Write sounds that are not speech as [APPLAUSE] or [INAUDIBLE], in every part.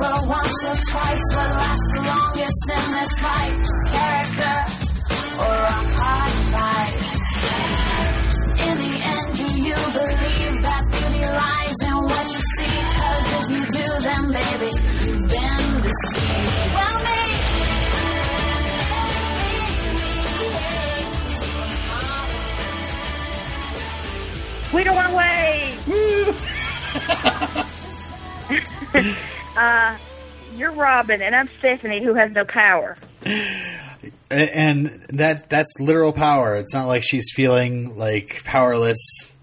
over once or twice. What lasts the longest in this life? Character or a hard fight? In the end, do you believe that beauty lies in what you see? Cause if you do, then baby, you've been deceived. Well, me. We don't want to wait. Uh, you're Robin, and I'm Stephanie, who has no power. And that that's literal power. It's not like she's feeling like powerless,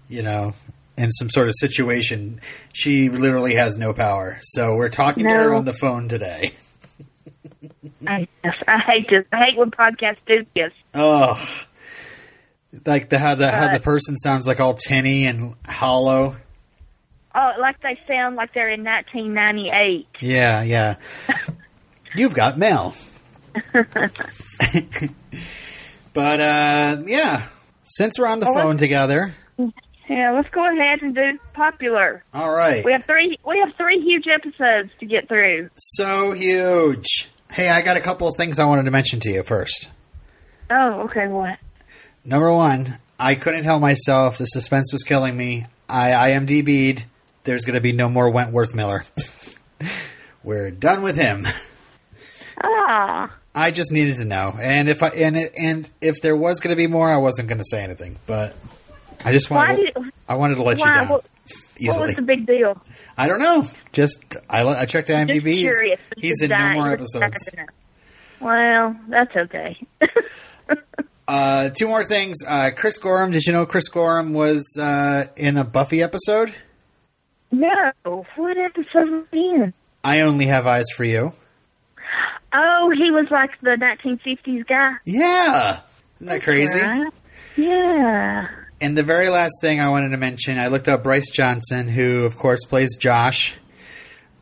you know, in some sort of situation. She literally has no power. So we're talking to her on the phone today. I, I hate this. I hate when podcasts do this. Oh, like the how the how the person sounds like all tinny and hollow. Oh, like they sound like they're in 1998. Yeah, yeah. [LAUGHS] You've got mail. [LAUGHS] but uh yeah, since we're on the phone together, Yeah, let's go ahead and do popular. all right. We have three. We have three huge episodes to get through. So huge. Hey, I got a couple of things I wanted to mention to you first. Oh, okay. What? Number one, I couldn't help myself. The suspense was killing me. I IMDb'd. There's going to be no more Wentworth Miller. [LAUGHS] We're done with him. Ah, I just needed to know, and if I and it, and if there was going to be more, I wasn't going to say anything. But I just wanted to, I wanted to let why? you down What, what was the big deal? I don't know. Just I, I checked IMDb. He's, he's in no more episodes. dying to know. Well, that's okay. [LAUGHS] Uh, two more things. Uh, Chris Gorham. Did you know Chris Gorham was uh, in a Buffy episode? No, what episode was? I only have eyes for you. Oh, he was like the 1950s guy. Yeah, isn't that crazy? Right? Yeah. And the very last thing I wanted to mention, I looked up Bryce Johnson, who of course plays Josh.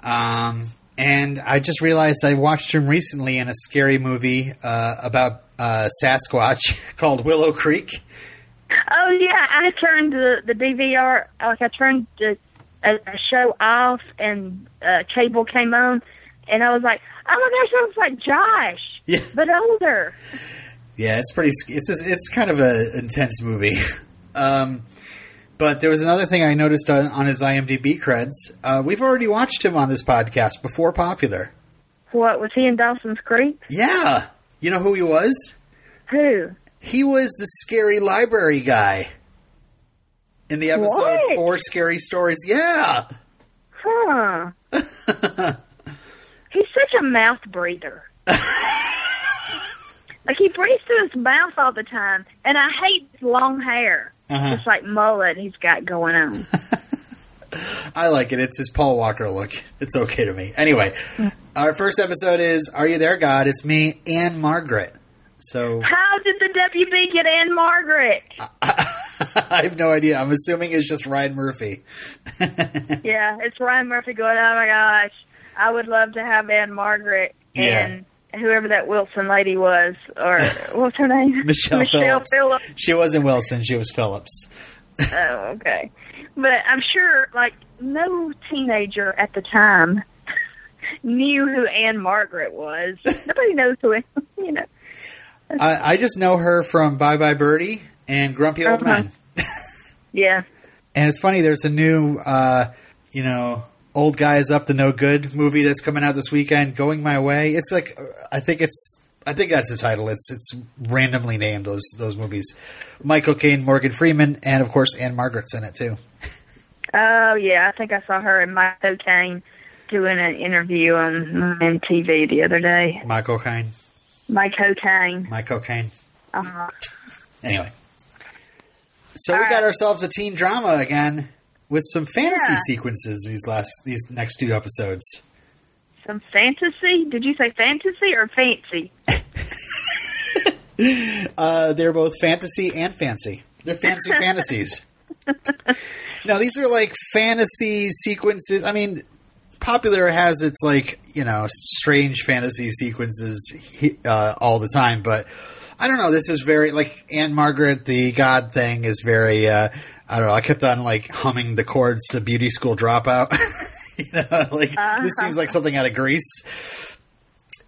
Um, and I just realized I watched him recently in a scary movie uh, about uh, Sasquatch [LAUGHS] called Willow Creek. Oh yeah, I turned the the DVR like I turned the a, a show off and uh, cable came on, and I was like, oh my gosh, that looks like Josh, Yeah, but older. yeah, it's pretty. It's a, it's kind of an intense movie. [LAUGHS] Um, but there was another thing I noticed on, on his IMDb creds. Uh, we've already watched him on this podcast before Popular. What was he in Dawson's Creek? Yeah, you know who he was? Who? He was the scary library guy in the episode What? Four Scary Stories. Yeah. Huh? [LAUGHS] He's such a mouth breather. [LAUGHS] like he breathes through his mouth all the time, and I hate his long hair. Uh-huh. Just like mullet he's got going on. [LAUGHS] I like it. It's his Paul Walker look. It's okay to me. Anyway, our first episode is Are You There, God? It's me and Margaret. So How did the WB get Ann-Margret? [LAUGHS] I have no idea. I'm assuming it's just Ryan Murphy. [LAUGHS] Yeah, it's Ryan Murphy going, oh my gosh, I would love to have Ann-Margret Yeah. and whoever that Wilson lady was, or [LAUGHS] what's her name? Michelle, Michelle Phillips. Phillips. She wasn't Wilson. She was Phillips. Oh, okay. But I'm sure, like, no teenager at the time knew who Ann-Margret was. Nobody knows who, Anne you know. I, I just know her from Bye Bye Birdie and Grumpy Old Uh-huh. Men. [LAUGHS] Yeah. And it's funny, there's a new, uh, you know, Old Guys Up to No Good movie that's coming out this weekend, Going My Way. It's like, I think it's, I think that's the title. It's it's randomly named, those those movies. Michael Caine, Morgan Freeman, and of course, Ann-Margret's in it too. Oh, yeah. I think I saw her and Michael O'Kane doing an interview on, on TV the other day. Michael Caine. Mike cocaine. My cocaine. Uh-huh. Anyway. So All we got right. ourselves a teen drama again with some fantasy Yeah. sequences these last these next two episodes. Some fantasy? Did you say fantasy or fancy? [LAUGHS] Uh, they're both fantasy and fancy. They're fancy [LAUGHS] fantasies. Now these are like fantasy sequences. I mean, popular has its like you know strange fantasy sequences uh, all the time, but I don't know. This is very like Aunt Margaret, the God thing is very. Uh, I don't know. I kept on like humming the chords to Beauty School Dropout. [LAUGHS] you know, like this seems like something out of Grease.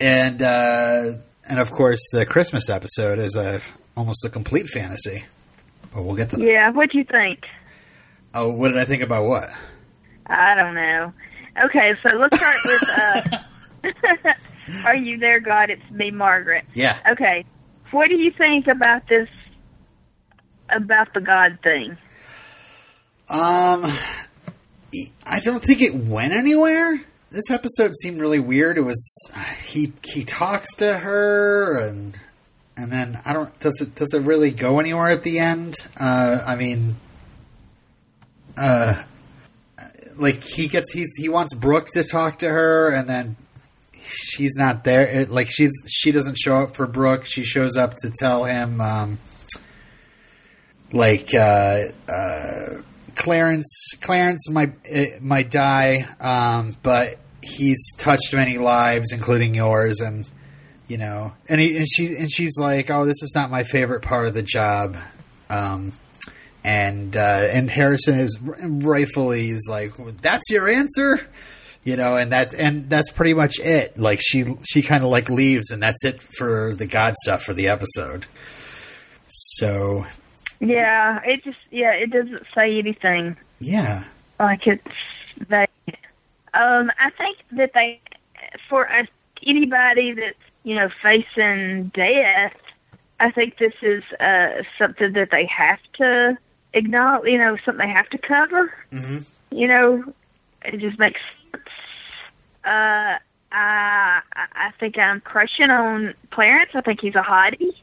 And uh, and of course, the Christmas episode is a almost a complete fantasy. But we'll get to that. Yeah, what do you think? Oh, what did I think about what? I don't know. Okay, so let's start with uh [LAUGHS] Are you there, God? It's me, Margaret. Yeah. Okay. What do you think about this about the God thing? Um, I don't think it went anywhere. This episode seemed really weird. It was he he talks to her and and then I don't does it does it really go anywhere at the end? Uh, I mean, uh, like he gets he's he wants Brooke to talk to her and then she's not there. It, like she's she doesn't show up for Brooke. She shows up to tell him um, like uh, uh, Clarence Clarence might eh, might die, um, but he's touched many lives, including yours, and you know, and he and she and she's like, oh, this is not my favorite part of the job. Um, and uh, and Harrison is rightfully is like, that's your answer, you know, and that and that's pretty much it. Like she she kind of like leaves, and that's it for the God stuff for the episode. So Yeah, it just yeah, it doesn't say anything. yeah, Like it's they. Um, I think that they for uh, anybody that's you know facing death, I think this is uh something that they have to acknowledge. You know, something they have to cover. hmm You know, it just makes sense. Uh, I I think I'm crushing on Clarence. I think he's a hottie.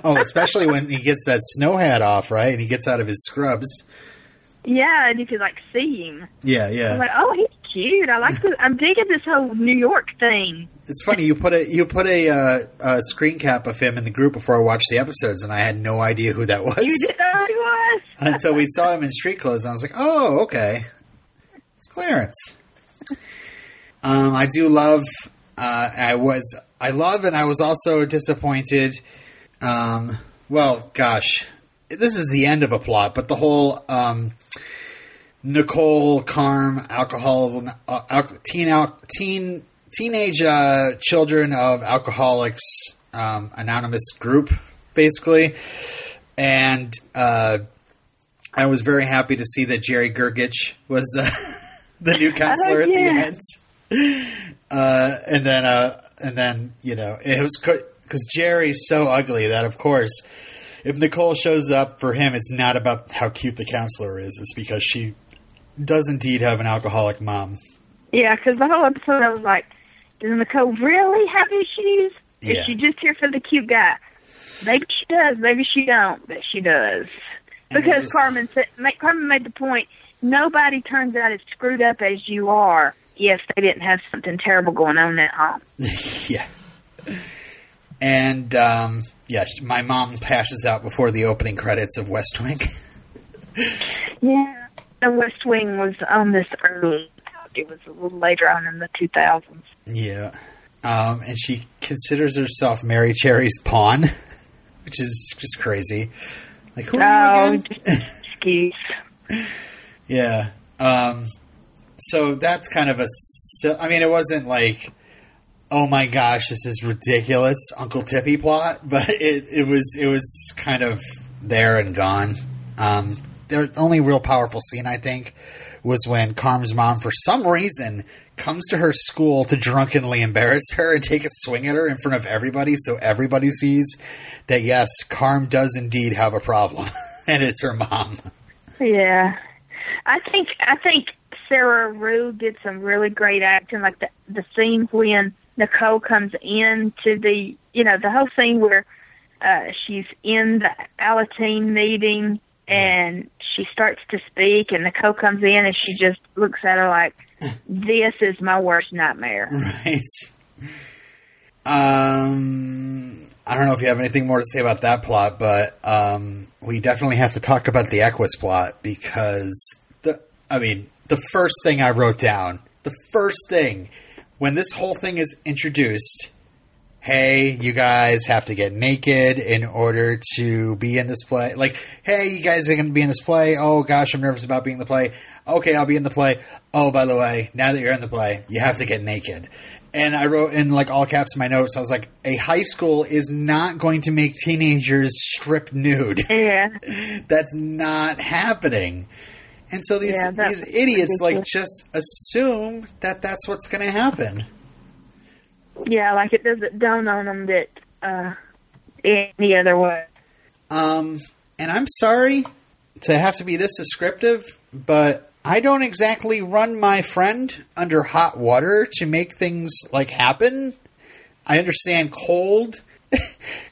[LAUGHS] oh, especially when he gets that snow hat off, right? And he gets out of his scrubs. Yeah, and you you like see him, Yeah, yeah. I'm like, oh, he's cute. I like the. I'm digging this whole New York thing. It's funny you put a you put a, uh, a screen cap of him in the group before I watched the episodes, and I had no idea who that was You did know who he was. [LAUGHS] until we saw him in street clothes, and I was like, oh, okay, it's Clarence. Um, I do love. Uh, I was I love, and I was also disappointed. Um, well, gosh, this is the end of a plot, but the whole um, Nicole Carm alcohol uh, al- teen al- teen teenage uh, children of alcoholics um, anonymous group basically and uh, I was very happy to see that Jerry Gergich was uh, [LAUGHS] the new [LAUGHS] counselor at the end uh, and then uh, and then you know it was because Jerry's so ugly that of course if Nicole shows up for him, it's not about how cute the counselor is. It's because she does indeed have an alcoholic mom. Yeah, because the whole episode, I was like, does Nicole really have issues? Yeah. Is she just here for the cute guy? Maybe she does. Maybe she don't. But she does. And Because is- Carmen said, Carmen made the point. Nobody turns out as screwed up as you are if they didn't have something terrible going on at home. [LAUGHS] yeah. And um, yeah, my mom passes out before the opening credits of West Wing. [LAUGHS] Yeah. The West Wing was on this early. It was a little later on in the 2000s. yeah. Um, and she considers herself Mary Cherry's pawn, [LAUGHS] which is just crazy. Like, who are Oh, you again? just [LAUGHS] excuse. Yeah. Um, so that's kind of a. I mean, it wasn't like, oh my gosh, this is ridiculous, Uncle Tippy plot, [LAUGHS] but it, it was it was kind of there and gone. Um, the only real powerful scene I think was when Carm's mom, for some reason, comes to her school to drunkenly embarrass her and take a swing at her in front of everybody, so everybody sees that yes, Carm does indeed have a problem, [LAUGHS] and it's her mom. Yeah, I think I think Sarah Rue did some really great acting, like the the scene when Nicole comes in to the you know the whole scene where uh, she's in the Alateen meeting and she starts to speak, and Nicole comes in and she just looks at her like, "This is my worst nightmare." [LAUGHS] Right. Um, I don't know if you have anything more to say about that plot, but um, we definitely have to talk about the Equus plot because the. I mean, the first thing I wrote down, the first thing when this whole thing is introduced, hey, you guys have to get naked in order to be in this play. Like, hey, you guys are going to be in this play. Oh gosh, I'm nervous about being in the play. Okay, I'll be in the play. Oh, by the way, now that you're in the play, you have to get naked. And I wrote in like all caps in my notes. I was like, a high school is not going to make teenagers strip nude. [LAUGHS] Yeah. [LAUGHS] That's not happening. And so these Yeah, these idiots like just assume that that's what's going to happen. Yeah, like it doesn't dawn on them that uh, any other way. Um, and I'm sorry to have to be this descriptive, but I don't exactly run my friend under hot water to make things like happen. I understand cold. [LAUGHS]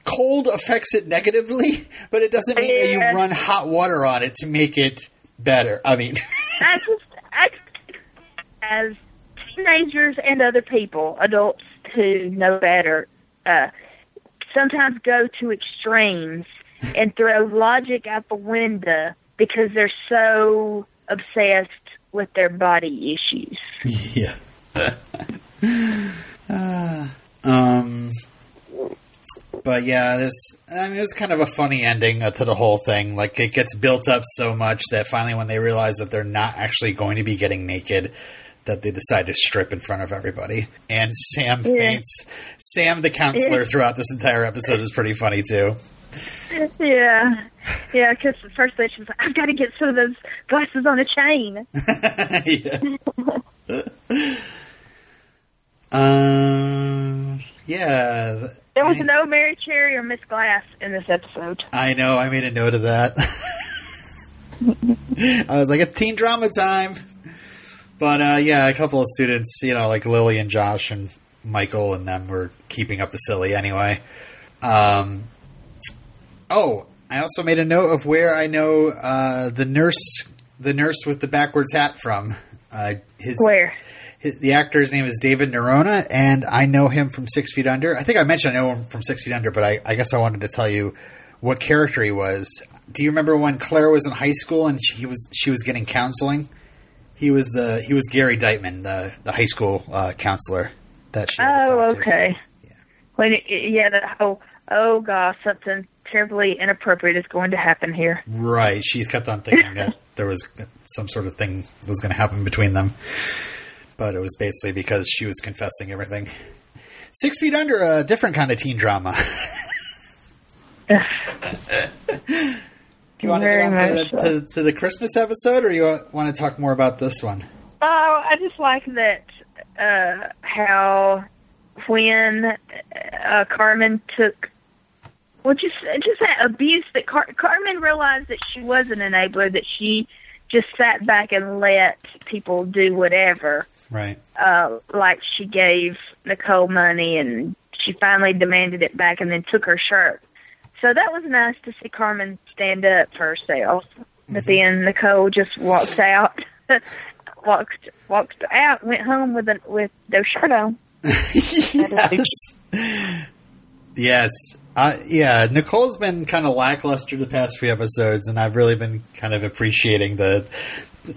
cold affects it negatively, but it doesn't mean that you run hot water on it to make it better. I mean, I just, I just, as teenagers and other people, adults who know better, uh, sometimes go to extremes and throw logic out the window because they're so obsessed with their body issues. yeah. [LAUGHS] Uh, um, but yeah, this I mean, it's kind of a funny ending to the whole thing. Like it gets built up so much that finally, when they realize that they're not actually going to be getting naked, that they decide to strip in front of everybody. And Sam Yeah. faints. Sam, the counselor, throughout this entire episode is pretty funny too. Yeah, yeah. Because the first thing she was like, "I've got to get some of those glasses on a chain." [LAUGHS] yeah. um. Yeah. There was I- no Mary Cherry or Miss Glass in this episode. I know. I made a note of that. [LAUGHS] I was like, it's teen drama time. But uh, yeah, a couple of students, you know, like Lily and Josh and Michael and them were keeping up the silly anyway. Um, oh, I also made a note of where I know uh, the nurse, the nurse with the backwards hat from. Uh, his, Where? his, the actor's name is David Norona, and I know him from Six Feet Under. I think I mentioned I know him from Six Feet Under, but I, I guess I wanted to tell you what character he was. Do you remember when Claire was in high school and she was she was getting counseling? He was the he was Gary Deitman, the the high school uh, counselor that she. Oh, to. okay. When it, yeah, the whole oh gosh, something terribly inappropriate is going to happen here. Right. She kept on thinking that [LAUGHS] there was some sort of thing that was going to happen between them, but it was basically because she was confessing everything. Six Feet Under, a different kind of teen drama. [LAUGHS] Do you want to Very get on to, the- so. to, to the Christmas episode, or you want to talk more about this one? Oh, I just like that uh, how when uh, Carmen took, well, just just that abuse that Car- Carmen realized that she was an enabler, that she just sat back and let people do whatever. Right. uh, like she gave Nicole money and she finally demanded it back and then took her shirt. So that was nice to see Carmen stand up for herself. But then Nicole just walked out, [LAUGHS] walked walked out, went home with a, with no shirt on. [LAUGHS] yes. Yes. Uh, yeah, Nicole's been kind of lackluster the past few episodes, and I've really been kind of appreciating the.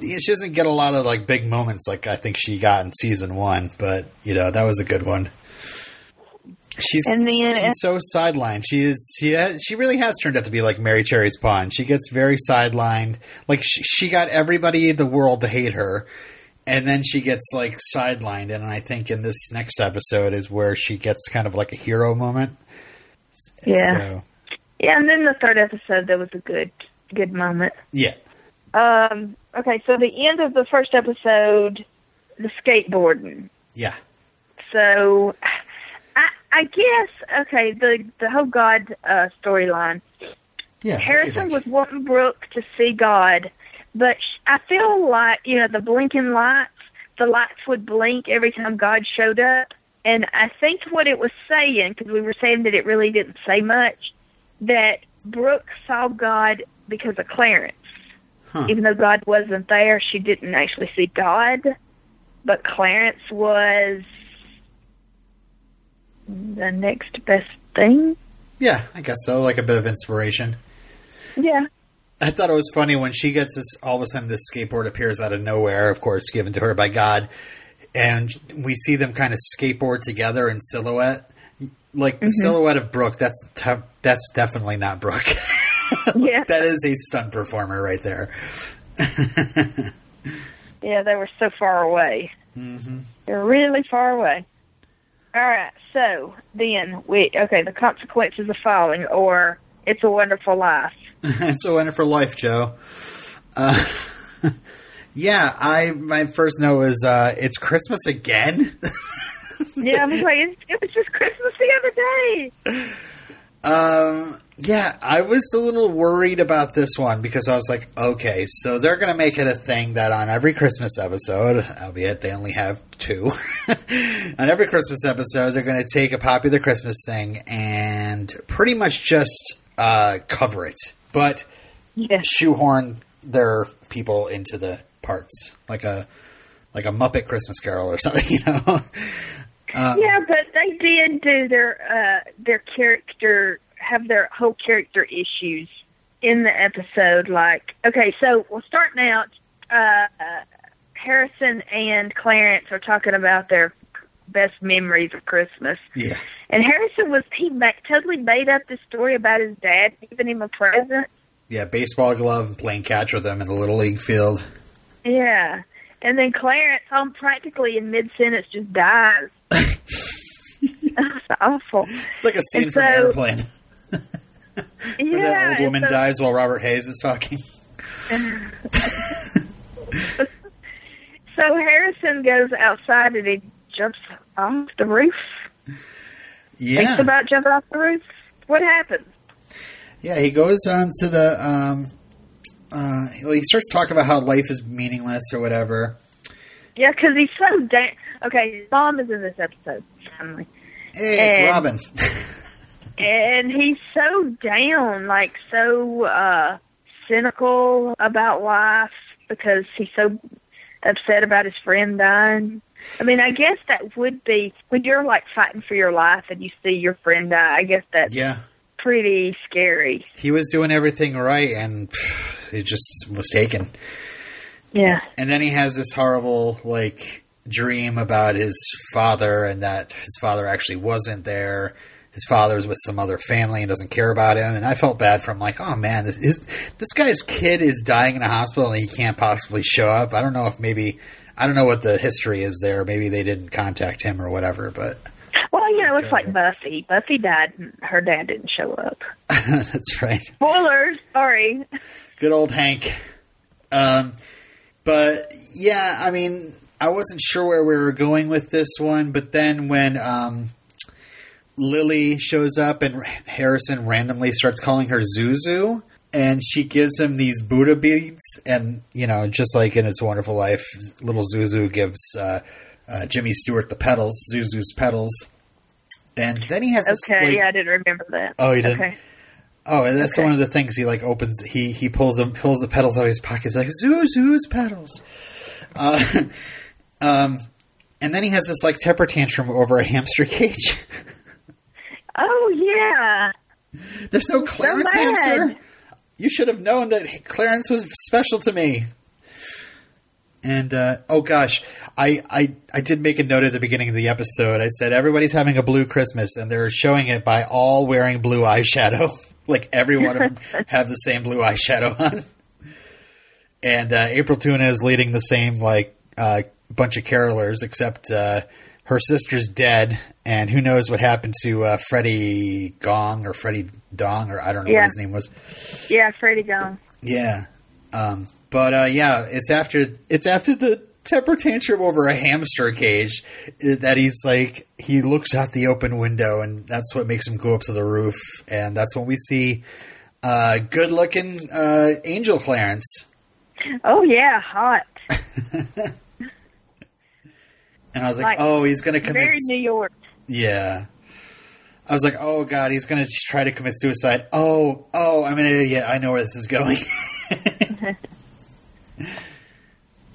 She doesn't get a lot of like big moments like I think she got in season one, but you know that was a good one. She's And then- she's so sidelined. She is she has, she really has turned out to be like Mary Cherry's pawn. She gets very sidelined. Like she, she got everybody in the world to hate her, and then she gets like sidelined. And I think in this next episode is where she gets kind of like a hero moment. Yeah. So, Yeah, and then the third episode there was a good good moment. yeah. Um, okay, so the end of the first episode, the skateboarding. Yeah. So, I, guess okay. The the whole God uh, storyline. Yeah. what do you Harrison was wanting Brooke to see God, but sh- I feel like you know the blinking lights. The lights would blink every time God showed up, and I think what it was saying because we were saying that it really didn't say much. That Brooke saw God because of Clarence, Huh. even though God wasn't there. She didn't actually see God, but Clarence was the next best thing. Yeah, I guess so. Like a bit of inspiration. Yeah. I thought it was funny when she gets this. All of a sudden, this skateboard appears out of nowhere. Of course, given to her by God, and we see them kind of skateboard together in silhouette. like the silhouette of Brooke. That's that's definitely not Brooke. [LAUGHS] Yeah. that is a stunt performer right there. [LAUGHS] Yeah, they were so far away. Mm-hmm. They're really far away. All right, so then we okay. The consequences of falling, or it's a wonderful life. [LAUGHS] it's a wonderful life, Joe. Uh, [LAUGHS] yeah, I my first note was uh, it's Christmas again. [LAUGHS] Yeah, I was like, it, it was just Christmas the other day. Um, yeah, I was a little worried about this one because I was like, okay, so they're going to make it a thing that on every Christmas episode, albeit they only have two, [LAUGHS] on every Christmas episode, they're going to take a popular Christmas thing and pretty much just uh, cover it, but Yeah, shoehorn their people into the parts like a like a Muppet Christmas Carol or [LAUGHS] something, you know. yeah, but they did do their uh their character have their whole character issues in the episode. Like, okay, so well, starting out, uh, Harrison and Clarence are talking about their best memories of Christmas. yeah. And Harrison was he totally made up this story about his dad giving him a present. Yeah, baseball glove, playing catch with him in the little league field. Yeah, and then Clarence, um, practically in mid sentence, just dies. [LAUGHS] [LAUGHS] That's awful. It's like a scene And from so- Airplane. Yeah, Where that old woman so- dies while Robert Hays is talking. [LAUGHS] So Harrison goes outside and he jumps off the roof. Yeah. Thinks about jumping off the roof. What happens? yeah. He goes on to the. Um, uh, well, he starts talking about how life is meaningless or whatever. Yeah, because he's so da- Okay, his mom is in this episode, finally. Hey, it's And- Robin. [LAUGHS] And he's so down, like so uh cynical about life because he's so upset about his friend dying. I mean, I guess that would be when you're like fighting for your life and you see your friend die. I guess that's yeah, pretty scary. he was doing everything right, and pff, it just was taken. Yeah. And then he has this horrible like dream about his father, and that his father actually wasn't there. His father's with some other family and doesn't care about him. And I felt bad for him. Like, oh man, this is, this guy's kid is dying in a hospital and he can't possibly show up. I don't know if maybe I don't know what the history is there. Maybe they didn't contact him or whatever. But Well, you know, it's like Buffy. Buffy died and her dad didn't show up. [LAUGHS] that's right. Spoilers. Sorry. Good old Hank. Um, but yeah, I mean, I wasn't sure where we were going with this one, but then when um, Lily shows up and Harrison randomly starts calling her Zuzu, and she gives him these Buddha beads, and you know, just like in It's a Wonderful Life, little Zuzu gives uh, uh, Jimmy Stewart the petals, Zuzu's petals, and then he has this Okay, like, yeah, I didn't remember that. Oh, you didn't? Okay. Oh, and that's Okay. one of the things he like opens. He he pulls them pulls the pedals out of his pocket. He's like Zuzu's pedals. Uh, [LAUGHS] um, and then he has this like temper tantrum over a hamster cage. [LAUGHS] Oh yeah. There's no Clarence hamster. You should have known that Clarence was special to me. And uh, oh gosh, I, I I did make a note at the beginning of the episode. I said everybody's having a blue Christmas, and they're showing it by all wearing blue eyeshadow. [LAUGHS] like every one of them [LAUGHS] have the same blue eyeshadow on. And uh, April Tuna is leading the same like uh, bunch of carolers, except uh, her sister's dead, and who knows what happened to uh, Freddie Gong or Freddie Dong or I don't know Yeah. what his name was. Yeah, Freddie gone. Yeah. Um, but uh, yeah, it's after it's after the temper tantrum over a hamster cage uh, that he's like he looks out the open window and that's what makes him go up to the roof and that's when we see uh, good looking uh, Angel Clarence Oh yeah, hot. [LAUGHS] and I was like, oh he's gonna commit Very New York. yeah. I was like, oh god, he's gonna try to commit suicide. Oh, oh, I mean, yeah, I know where this is going. [LAUGHS]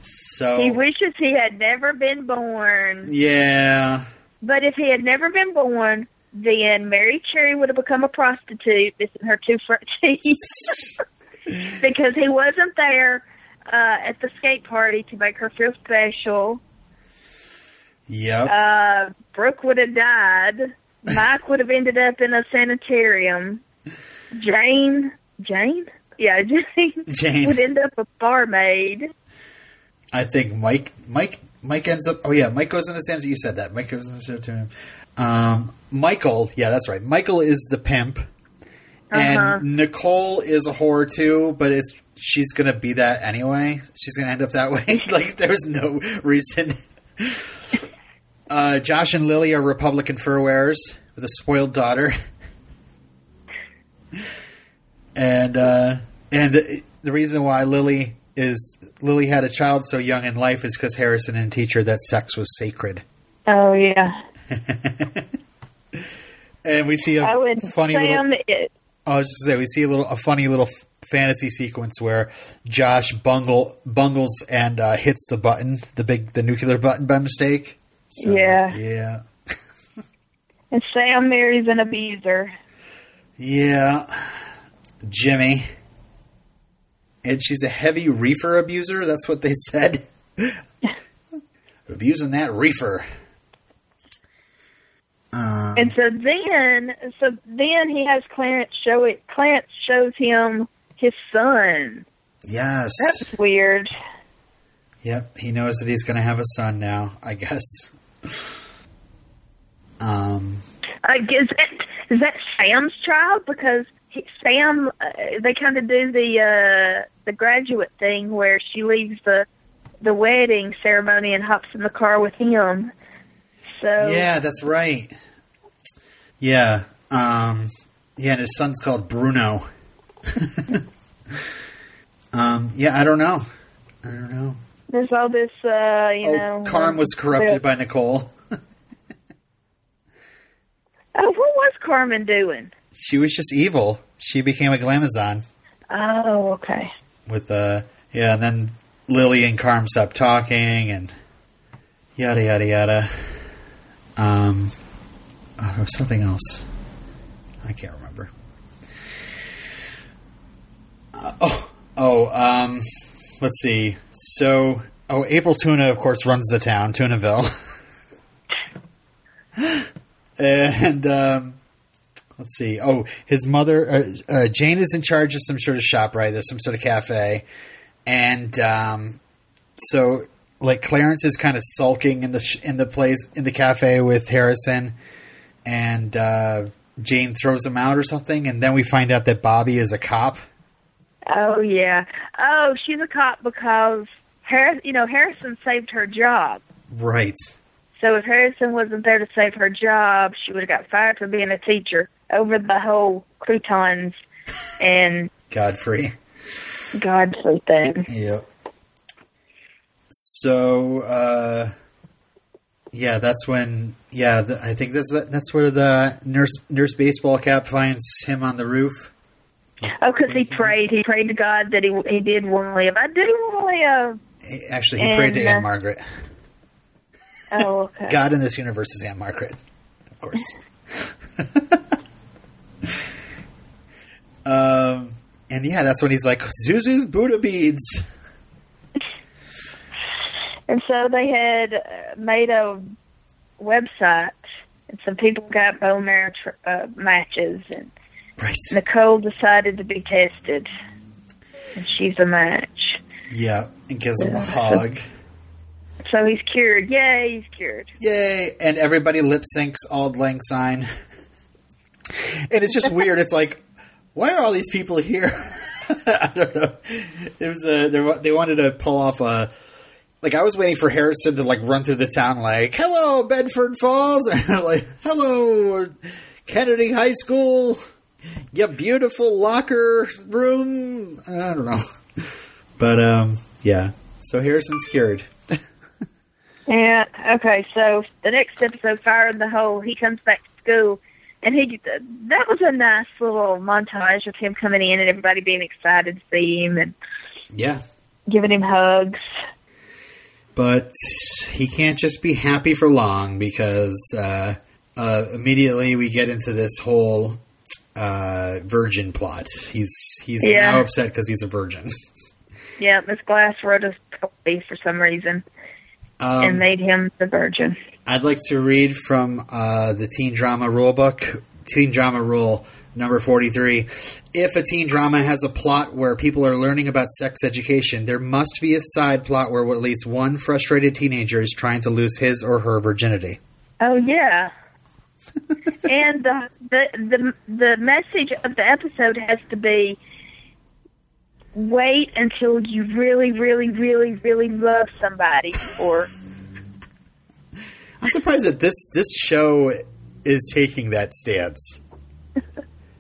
so He wishes he had never been born. Yeah. But if he had never been born, then Mary Cherry would have become a prostitute, missing her two front teeth, [LAUGHS] [LAUGHS] because he wasn't there uh, at the skate party to make her feel special. Yep. Uh, Brooke would have died. Mike would have ended up in a sanitarium. Jane, Jane, yeah, [LAUGHS] Jane, Jane. would end up a barmaid. I think Mike Mike Mike ends up. Oh yeah, Mike goes in into sanitarium. You said that. Mike goes in into sanitarium. Um, Michael, yeah, that's right. Michael is the pimp, and Uh-huh. Nicole is a whore too. But it's she's gonna be that anyway. She's gonna end up that way. [LAUGHS] like there's no reason. Uh, Josh and Lily are Republican fur wearers with a spoiled daughter, [LAUGHS] and uh, and the, the reason why Lily is Lily had a child so young in life is because Harrison didn't teach her that sex was sacred. Oh yeah, [LAUGHS] And we see a I would funny little. It, I was just say we see a little a funny little fantasy sequence where Josh bungle bungles and uh, hits the button, the big the nuclear button by mistake. So, Yeah. yeah, [LAUGHS] and Sam marries an abuser. yeah. Jimmy, and she's a heavy reefer abuser. That's what they said. [LAUGHS] Abusing that reefer. Um, And so then, so then he has Clarence show it. Clarence shows him his son. yes. That's weird. Yep, he knows that he's going to have a son now. I guess. Um. Uh, is that is that Sam's child? Because he, Sam, uh, they kind of do the uh, the graduate thing where she leaves the the wedding ceremony and hops in the car with him. So Yeah, that's right. Yeah. Um. Yeah, and his son's called Bruno. [LAUGHS] um. Yeah, I don't know. I don't know. There's all this, uh, you oh, know. Carm was corrupted the- by Nicole. Oh, what was Carmen doing? She was just evil. She became a glamazon Oh, okay. with uh yeah, and then Lily and Carm stopped talking and yada yada yada. Um oh, there was something else. I can't remember. Uh, oh oh um let's see. So oh April Tuna of course runs the town, Tunaville. [LAUGHS] and um let's see. Oh, his mother, uh, uh, Jane, is in charge of some sort of shop, right? There's some sort of cafe, and um, so like Clarence is kind of sulking in the sh- in the place in the cafe with Harrison, and uh, Jane throws him out or something, and then we find out that Bobby is a cop. Oh yeah. Oh, she's a cop because Harris, you know, Harrison saved her job. Right. So if Harrison wasn't there to save her job, she would have got fired for being a teacher over the whole croutons [LAUGHS] and Godfrey. Godfrey thing. Yep. So, uh, yeah, that's when. Yeah, th- I think that's that's where the nurse nurse baseball cap finds him on the roof. Oh, because he prayed. He prayed to God that he he did want to live. I do want to live. Actually, he prayed to And, Aunt uh, Margaret. Oh, okay. [LAUGHS] God in this universe is Aunt Margaret, of course. [LAUGHS] um, and yeah, that's when he's like Zuzu's Buddha beads. And so they had uh, made a website, and some people got bone marrow tr- uh, matches, and Right. Nicole decided to be tested, and she's a match. Yeah, and gives him a hug. So he's cured. Yay, he's cured. Yay! And everybody lip syncs Auld Lang Syne. and it's just weird. It's like, why are all these people here? [LAUGHS] I don't know. It was a they, wanted to pull off a like I was waiting for Harrison to like run through the town like, "Hello, Bedford Falls," or [LAUGHS] like, "Hello, Kennedy High School." Yeah, beautiful locker room. I don't know, [LAUGHS] but um, yeah. So Harrison's cured. [LAUGHS] Yeah. Okay. So the next episode, Fire in the Hole, he comes back to school, and he that was a nice little montage of him coming in and everybody being excited to see him and Yeah, giving him hugs. but he can't just be happy for long because uh, uh, immediately we get into this whole uh, virgin plot. He's he's Yeah. now upset because he's a virgin. [LAUGHS] Yeah, Miss Glass wrote a poetry for some reason and Um, made him the virgin. I'd like to read from uh, the teen drama rule book, teen drama rule number 43. If a teen drama has a plot where people are learning about sex education, there must be a side plot where at least one frustrated teenager is trying to lose his or her virginity. Oh yeah. [LAUGHS] and the, the the the message of the episode has to be wait until you really really really really love somebody or [LAUGHS] I'm surprised that this this show is taking that stance.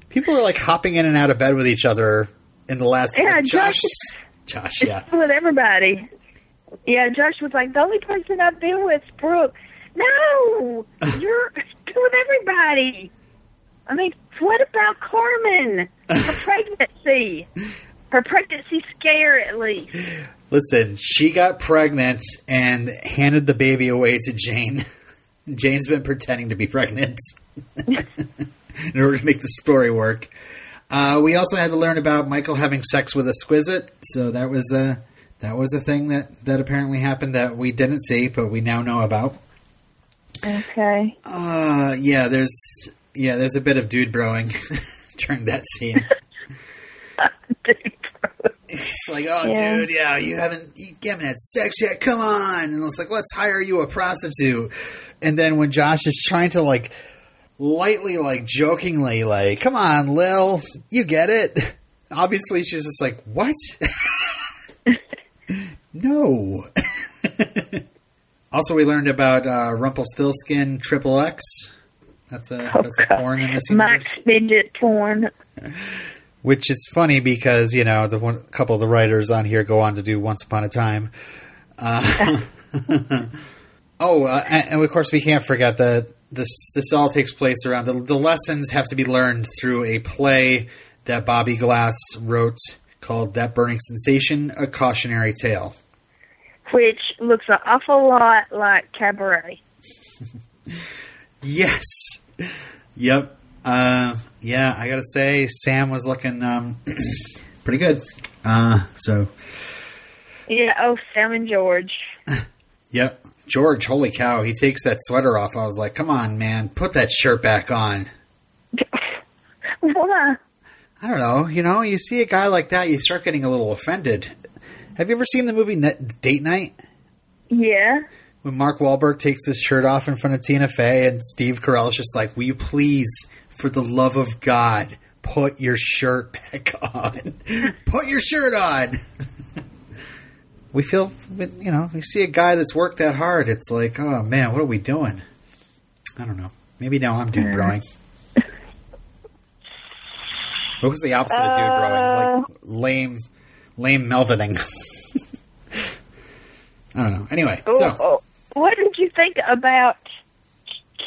People are like hopping in and out of bed with each other in the last. Yeah, like, Josh, Josh- yeah, with everybody. Yeah, Josh was like the only person I've been with is Brooke. No, [LAUGHS] you're with everybody. I mean, what about Carmen? Her [LAUGHS] pregnancy, her pregnancy scare at least. Listen, she got pregnant and handed the baby away to Jane. [LAUGHS] Jane's been pretending to be pregnant in order to make the story work. Uh, we also had to learn about Michael having sex with a squizit, so that was a that was a thing that that apparently happened that we didn't see, but we now know about. Okay. Uh, yeah, there's yeah, there's a bit of dude broing [LAUGHS] during that scene. [LAUGHS] It's like, oh, Yeah. dude, yeah, you haven't, you haven't had sex yet. Come on, and it's like, let's hire you a prostitute. And then when Josh is trying to like, lightly, like jokingly, like, come on, Lil, you get it. [LAUGHS] Obviously, she's just like, what? no. Also, we learned about uh, Rumpelstiltskin Triple X. That's a that's a porn in this universe. Max midget porn. Which is funny because you know the one a couple of the writers on here go on to do Once Upon a Time. Uh, [LAUGHS] oh, uh, and, and of course we can't forget that this this all takes place around the, the lessons have to be learned through a play that Bobby Glass wrote called "That Burning Sensation: A Cautionary Tale." Which looks an awful lot like cabaret. [LAUGHS] Yes. Yep. Uh, yeah, I gotta say, Sam was looking um, [CLEARS THROAT] pretty good. Uh, so Yeah, oh, Sam and George. [LAUGHS] Yep. George, holy cow, he takes that sweater off. I was like, come on, man, put that shirt back on. [LAUGHS] Why? I don't know. You know, you see a guy like that, you start getting a little offended. Have you ever seen the movie Date Night? Yeah. When Mark Wahlberg takes his shirt off in front of Tina Fey and Steve Carell is just like, will you please, for the love of God, put your shirt back on? [LAUGHS] put your shirt on! [LAUGHS] we feel, you know, we see a guy that's worked that hard. It's like, oh man, what are we doing? I don't know. Maybe now I'm dude broing. [LAUGHS] What was the opposite of dude broing? Like uh. lame, lame melvining. I don't know. Anyway, so Oh, what did you think about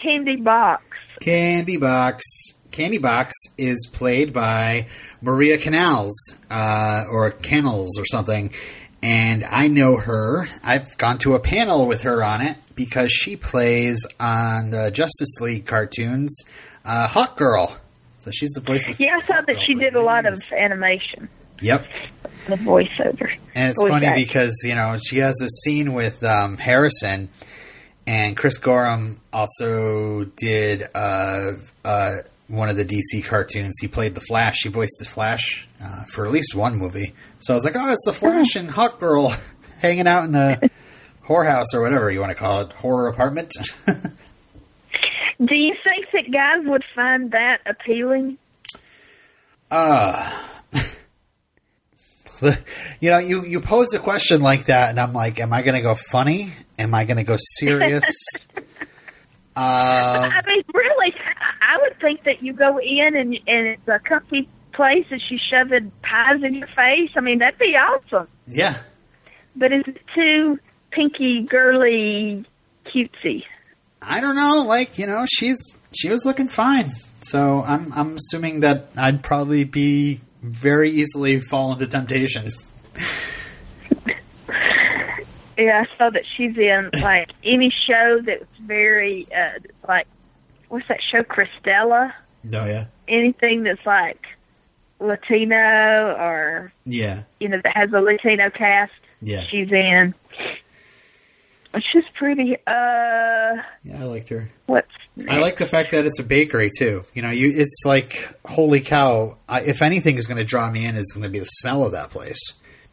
Candy Box? Candy Box. Candy Box is played by Maria Canals, uh, or Canals or something. And I know her. I've gone to a panel with her on it because she plays on the Justice League cartoons, uh, Hawk Girl. So she's the voice of. Yeah, I saw that she did a lot of animation, Yep. the voiceover. And it's Voice funny act. because, you know, she has a scene with um, Harrison, and Chris Gorham also did uh, uh, one of the DC cartoons. He played the Flash. He voiced the Flash uh, for at least one movie. So I was like, oh, it's the Flash and Hawk Girl [LAUGHS] hanging out in a [LAUGHS] whorehouse or whatever you want to call it, horror apartment. [LAUGHS] Do you think that guys would find that appealing? Uh, [LAUGHS] you know, you, you pose a question like that, and I'm like, am I going to go funny? Am I going to go serious? um, [LAUGHS] I mean, really, I would think that you go in and and it's a comfy place and she's shoving pies in your face. I mean, that'd be awesome. yeah. But is it too pinky, girly, cutesy? I don't know. Like, you know, she's she was looking fine. So I'm I'm assuming that I'd probably be very easily fall into temptation. Yeah, I saw that she's in like any show that's very uh like what's that show, Cristela? No, yeah, Anything that's like Latino or yeah, you know that has a Latino cast, yeah. she's in. She's pretty. Uh, Yeah, I liked her. what's I like the fact that it's a bakery too. You know, you it's like holy cow. I, if anything is going to draw me in, is going to be the smell of that place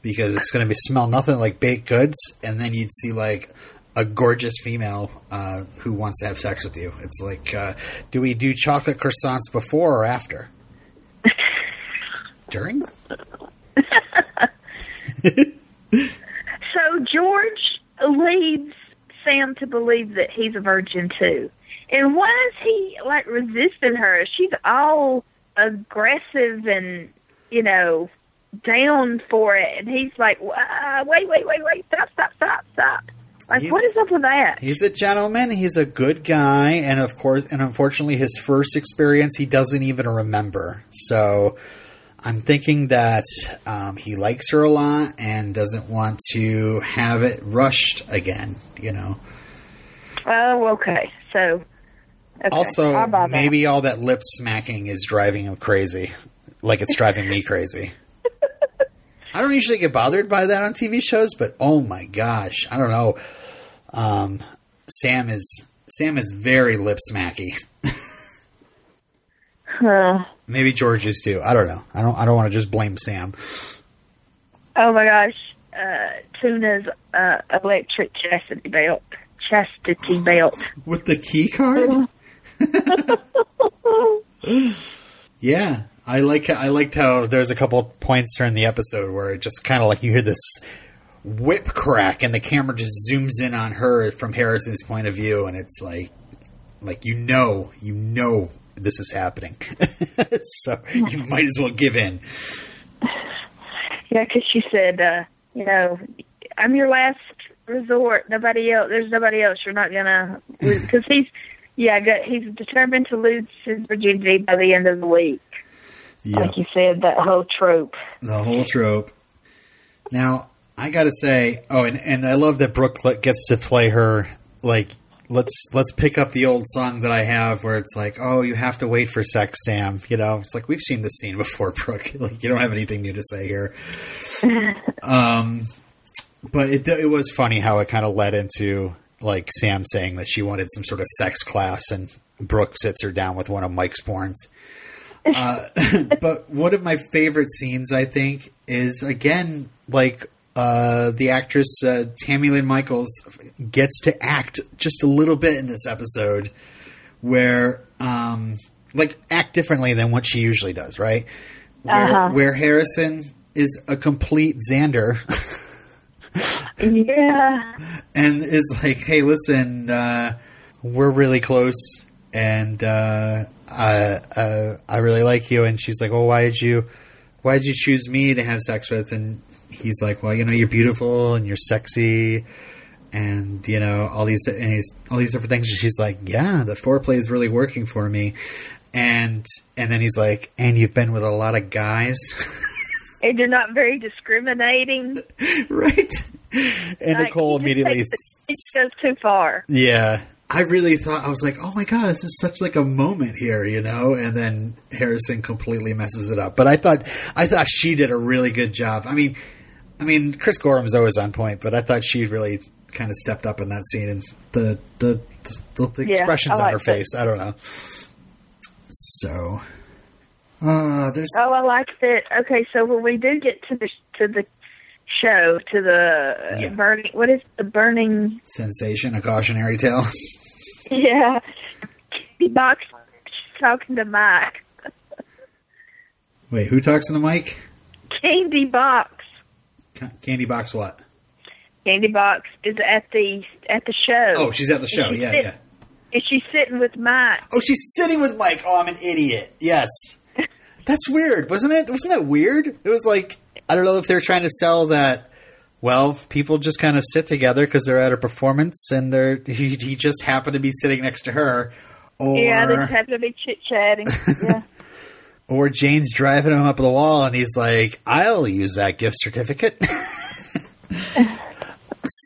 because it's going to be smell nothing like baked goods, and then you'd see like a gorgeous female uh, who wants to have sex with you. It's like, uh, do we do chocolate croissants before or after? [LAUGHS] During? So George leads Sam to believe that he's a virgin too. And why is he like resisting her? She's all aggressive and you know down for it, and he's like, "Uh, "Wait, wait, wait, wait! Stop, stop, stop, stop!" Like, He's- what is up with that? He's a gentleman. He's a good guy, and of course, and unfortunately, his first experience he doesn't even remember. So, I'm thinking that um, he likes her a lot and doesn't want to have it rushed again. You know. Oh, okay. So, okay. Also, maybe all that lip smacking is driving him crazy, like it's driving me crazy. [LAUGHS] I don't usually get bothered by that on TV shows, but oh my gosh, I don't know. Um, Sam is Sam is very lip smacky. [LAUGHS] Huh. Maybe George is too. I don't know. I don't. I don't want to just blame Sam. Oh my gosh, uh, Tuna's uh, electric chastity belt. Chastity belt. [LAUGHS] With the key card. [LAUGHS] yeah, I like. I liked how there's a couple points during the episode where it just kind of like you hear this whip crack, and the camera just zooms in on her from Harrison's point of view, and it's like, like you know, you know this is happening, [LAUGHS] so you might as well give in. Yeah, because she said, uh, you know, I'm your last resort. Nobody else. There's nobody else. You're not gonna. Because [LAUGHS] he's, yeah, got, he's determined to lose his virginity by the end of the week. Yeah. Like you said, that whole trope. The whole trope. Now, I gotta say, oh, and, and I love that Brooke gets to play her like let's let's pick up the old song that I have where it's like, oh, you have to wait for sex, Sam. You know, it's like we've seen this scene before, [LAUGHS] Brooke. Like you don't have anything new to say here. [LAUGHS] um, but it it was funny how it kind of led into like Sam saying that she wanted some sort of sex class, and Brooke sits her down with one of Mike's porns. Uh, [LAUGHS] but one of my favorite scenes, I think, is again like uh, the actress uh, Tammy Lynn Michaels gets to act just a little bit in this episode, where um, like act differently than what she usually does, right? Where, Uh-huh. where Harrison is a complete Xander. Yeah. and is like, "Hey, listen, uh, we're really close, and uh, I, uh, I really like you." And she's like, "Well, why did you, why did you choose me to have sex with?" And he's like, "Well, you know, you're beautiful and you're sexy." And you know all these and he's, all these different things. And she's like, "Yeah, the foreplay is really working for me." And and then he's like, "And you've been with a lot of guys." [LAUGHS] And you're not very discriminating. [LAUGHS] right? And Like, Nicole immediately It goes too far. Yeah. I really thought I was like, "Oh my god, this is such like a moment here," you know, and then Harrison completely messes it up. But I thought I thought she did a really good job. I mean, I mean, Chris Gorham's always on point, but I thought she really kind of stepped up in that scene and the the the, the Yeah, expressions on her it. face. I don't know. So, uh, there's Oh, I like that. Okay, so when we do get to the to the show, to the Yeah. burning, what is the burning? sensation, a cautionary tale. [LAUGHS] Yeah, box talking to Mike. Wait, who talks in the mic? Candy Box. Ca- Candy box what? Candy Box is at the at the show. Oh, she's at the show. Yeah, sit- yeah. Is she sitting with Mike. Oh, she's sitting with Mike. Oh, I'm an idiot. Yes. [LAUGHS] That's weird, wasn't it? Wasn't that weird? It was like, I don't know if they're trying to sell that, well, people just kind of sit together because they're at a performance and they're, [LAUGHS] he, he just happened to be sitting next to her. Or, Yeah, they just happen to be chit chatting. Yeah. [LAUGHS] or Jane's driving him up the wall and he's like, I'll use that gift certificate. [LAUGHS]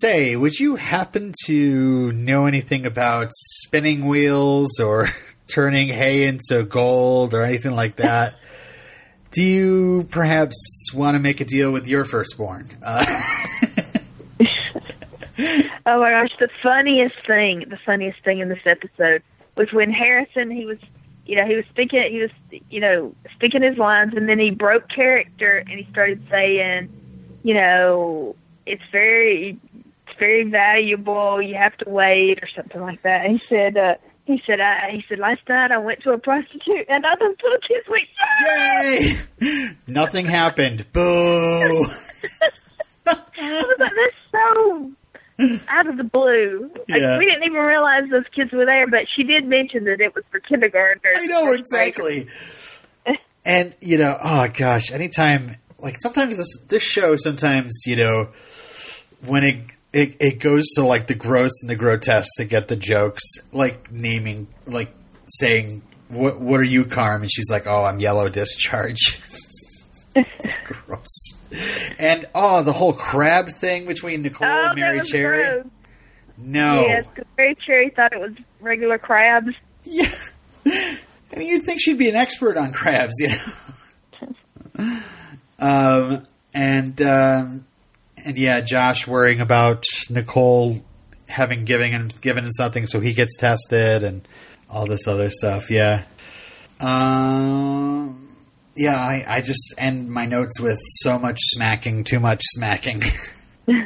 Say, would you happen to know anything about spinning wheels or [LAUGHS] turning hay into gold or anything like that? Do you perhaps want to make a deal with your firstborn? Uh, [LAUGHS] Oh my gosh, the funniest thing, the funniest thing in this episode was when Harrison, he was, you know, he was speaking, he was, you know, speaking his lines, and then he broke character and he started saying, you know, it's very, it's very valuable. You have to wait or something like that. he said, uh, he said, I, he said, last night I went to a prostitute and those little kids went, Yay! Yay! Nothing happened. Boo! [LAUGHS] I was like, that's so [LAUGHS] out of the blue. Like, Yeah. we didn't even realize those kids were there, but she did mention that it was for kindergartners. I know exactly. [LAUGHS] And you know, oh gosh, anytime like sometimes this this show sometimes you know when it it, it goes to like the gross and the grotesque to get the jokes, like naming like saying what what are you, Carm? And she's like, oh, I'm yellow discharge. [LAUGHS] gross. And oh, the whole crab thing between Nicole Oh, and Mary Cherry. gross. No. Yes, because Mary Cherry thought it was regular crabs. Yeah. I mean, you'd think she'd be an expert on crabs, you know. [LAUGHS] um, and um, and yeah, Josh worrying about Nicole having given him given him something, so he gets tested and all this other stuff. Yeah. Um. Yeah, I, I just end my notes with so much smacking, too much smacking. [LAUGHS]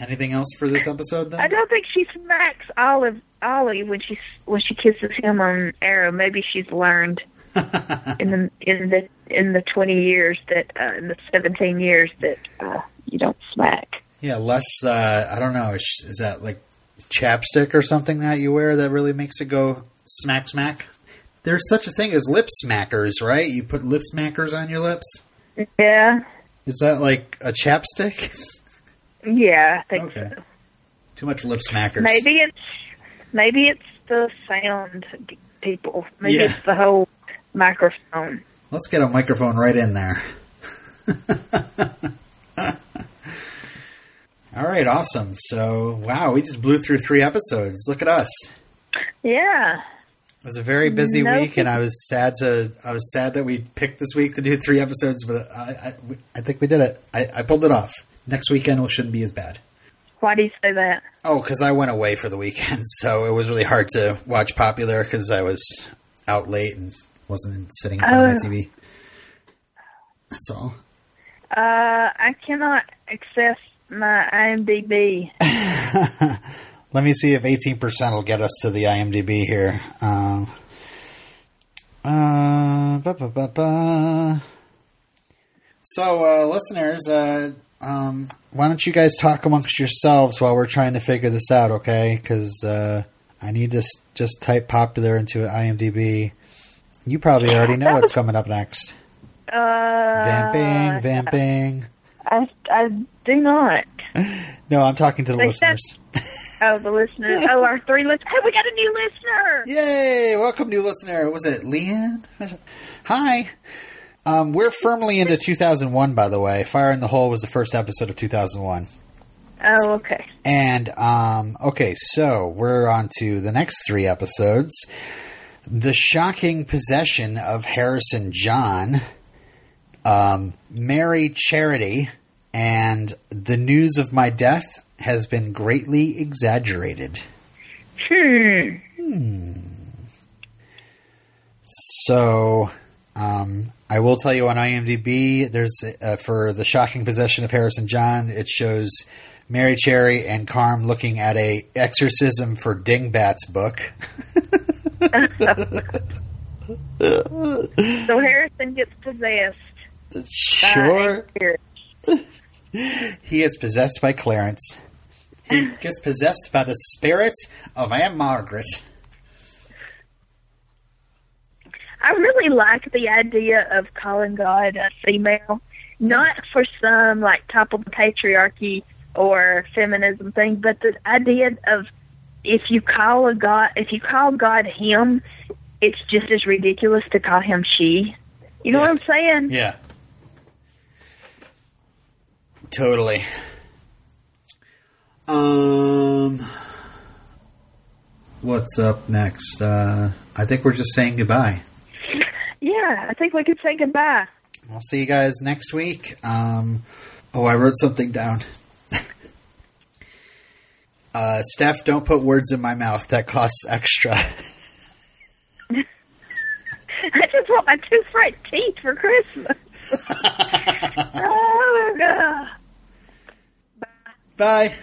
Anything else for this episode, then? I don't think she smacks Olive Ollie when she when she kisses him on Arrow. Maybe she's learned in the in the in the twenty years that uh, in the seventeen years that uh, you don't smack. Yeah, less. Uh, I don't know. Is, is that like chapstick or something that you wear that really makes it go smack smack? There's such a thing as lip smackers, right? You put lip smackers on your lips. Yeah, Is that like a chapstick? yeah, I think Okay. so. Too much lip smackers. Maybe it's maybe it's the sound people. Maybe Yeah. it's the whole microphone. Let's get a microphone right in there. [LAUGHS] All right, awesome. So, wow, we just blew through three episodes. Look at us. Yeah. It was a very busy No week, and I was sad to. I was sad that we picked this week to do three episodes, but I, I, I think we did it. I, I pulled it off. Next weekend shouldn't be as bad. Why do you say that? Oh, because I went away for the weekend, [LAUGHS] so it was really hard to watch Popular because I was out late and wasn't sitting in front of Oh. my TV. That's all. Uh, I cannot access my IMDb. [LAUGHS] Let me see if 18% will get us to the IMDb here. Um, uh, ba, ba, ba, ba. So, uh, listeners, uh, um, why don't you guys talk amongst yourselves while we're trying to figure this out, okay? Because uh, I need to s- just type popular into IMDb. You probably already know what's coming up next. [LAUGHS] Uh, Vamping, vamping. I, I do not. [LAUGHS] No, I'm talking to the They listeners. [LAUGHS] Oh, the listeners. Oh, our three listeners. Hey, we got a new listener. Yay! Welcome, new listener. Was it Leanne? Hi. Um, we're firmly into 2001, by the way. Fire in the Hole was the first episode of 2001. Oh, okay. And, um, okay, so we're on to the next three episodes The Shocking Possession of Harrison John, um, Mary Charity, and The News of My Death has been greatly exaggerated. Hmm. So, um, I will tell you on IMDb, there's uh, for the shocking possession of Harrison John, it shows Mary Cherry and Carm looking at a exorcism for Dingbats book. [LAUGHS] So Harrison gets possessed. sure, [LAUGHS] he is possessed by Clarence. He gets possessed by the spirit of Ann-Margret. I really like the idea of calling God a female, not for some like topple the patriarchy or feminism thing, but the idea of if you call a God, if you call God him, it's just as ridiculous to call him she. You know Yeah. what I'm saying? Yeah. Totally. Um what's up next? Uh I think we're just saying goodbye. Yeah, I think we could say goodbye. I'll see you guys next week. Um Oh, I wrote something down. [LAUGHS] uh, Steph, don't put words in my mouth. That costs extra. [LAUGHS] I just want my two front teeth for Christmas. [LAUGHS] oh my god. Bye.